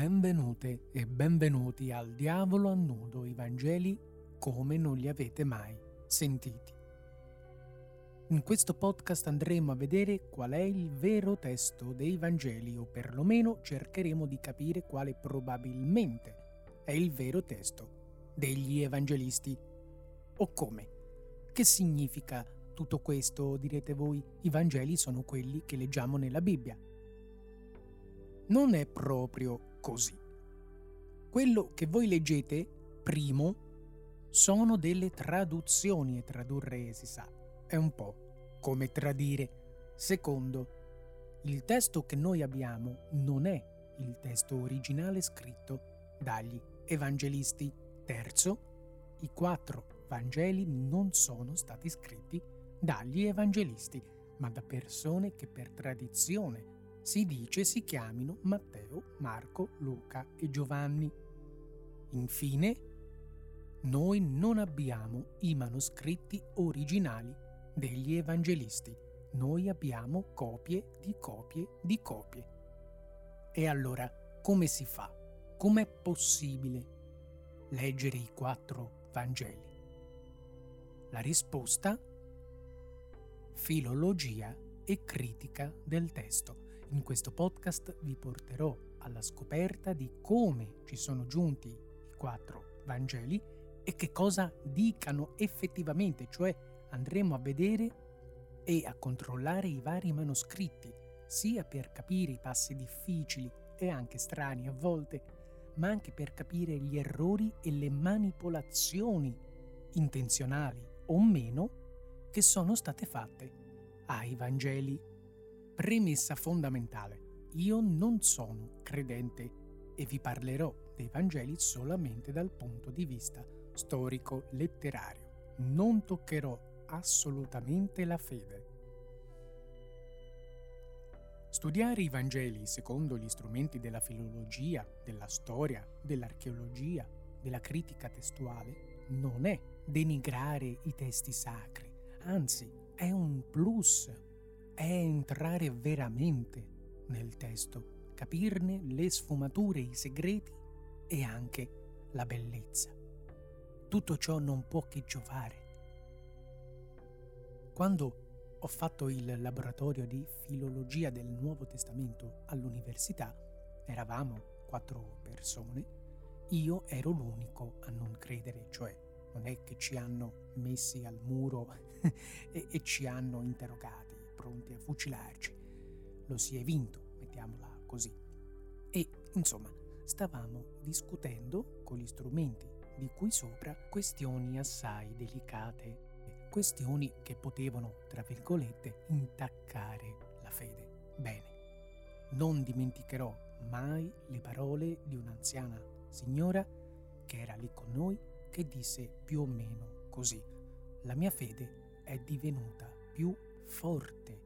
Benvenute e benvenuti al Diavolo a nudo, i Vangeli come non li avete mai sentiti. In questo podcast andremo a vedere qual è il vero testo dei Vangeli o perlomeno cercheremo di capire quale probabilmente è il vero testo degli Evangelisti. O come? Che significa tutto questo, direte voi? I Vangeli sono quelli che leggiamo nella Bibbia. Non è proprio così. Quello che voi leggete, primo, sono delle traduzioni e tradurre, si sa, è un po' come tradire. Secondo, il testo che noi abbiamo non è il testo originale scritto dagli evangelisti. Terzo, i quattro Vangeli non sono stati scritti dagli evangelisti, ma da persone che per tradizione si dice si chiamino Matteo, Marco, Luca e Giovanni. Infine, noi non abbiamo i manoscritti originali degli evangelisti, noi abbiamo copie di copie di copie. E allora, come si fa? Com'è possibile leggere i quattro Vangeli? La risposta? Filologia e critica del testo. In questo podcast vi porterò alla scoperta di come ci sono giunti i quattro Vangeli e che cosa dicano effettivamente, cioè andremo a vedere e a controllare i vari manoscritti, sia per capire i passi difficili e anche strani a volte, ma anche per capire gli errori e le manipolazioni, intenzionali o meno, che sono state fatte ai Vangeli. Premessa fondamentale. Io non sono credente e vi parlerò dei Vangeli solamente dal punto di vista storico-letterario. Non toccherò assolutamente la fede. Studiare i Vangeli secondo gli strumenti della filologia, della storia, dell'archeologia, della critica testuale non è denigrare i testi sacri, anzi è un plus è entrare veramente nel testo, capirne le sfumature, i segreti e anche la bellezza. Tutto ciò non può che giovare. Quando ho fatto il laboratorio di filologia del Nuovo Testamento all'università, eravamo quattro persone, io ero l'unico a non credere, cioè non è che ci hanno messi al muro e, e ci hanno interrogati pronti a fucilarci. Lo si è vinto, mettiamola così. E, insomma, stavamo discutendo con gli strumenti di cui sopra questioni assai delicate, questioni che potevano, tra virgolette, intaccare la fede. Bene, non dimenticherò mai le parole di un'anziana signora che era lì con noi che disse più o meno così. La mia fede è divenuta più forte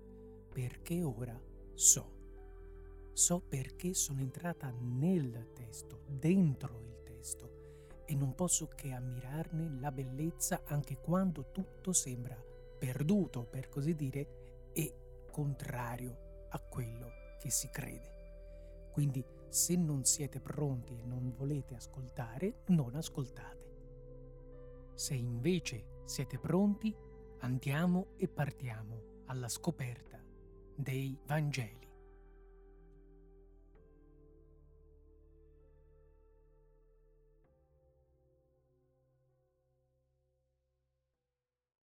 perché ora so. So perché sono entrata nel testo, dentro il testo, e non posso che ammirarne la bellezza anche quando tutto sembra perduto, per così dire, e contrario a quello che si crede. Quindi se non siete pronti e non volete ascoltare, non ascoltate. Se invece siete pronti, andiamo e partiamo alla scoperta dei Vangeli.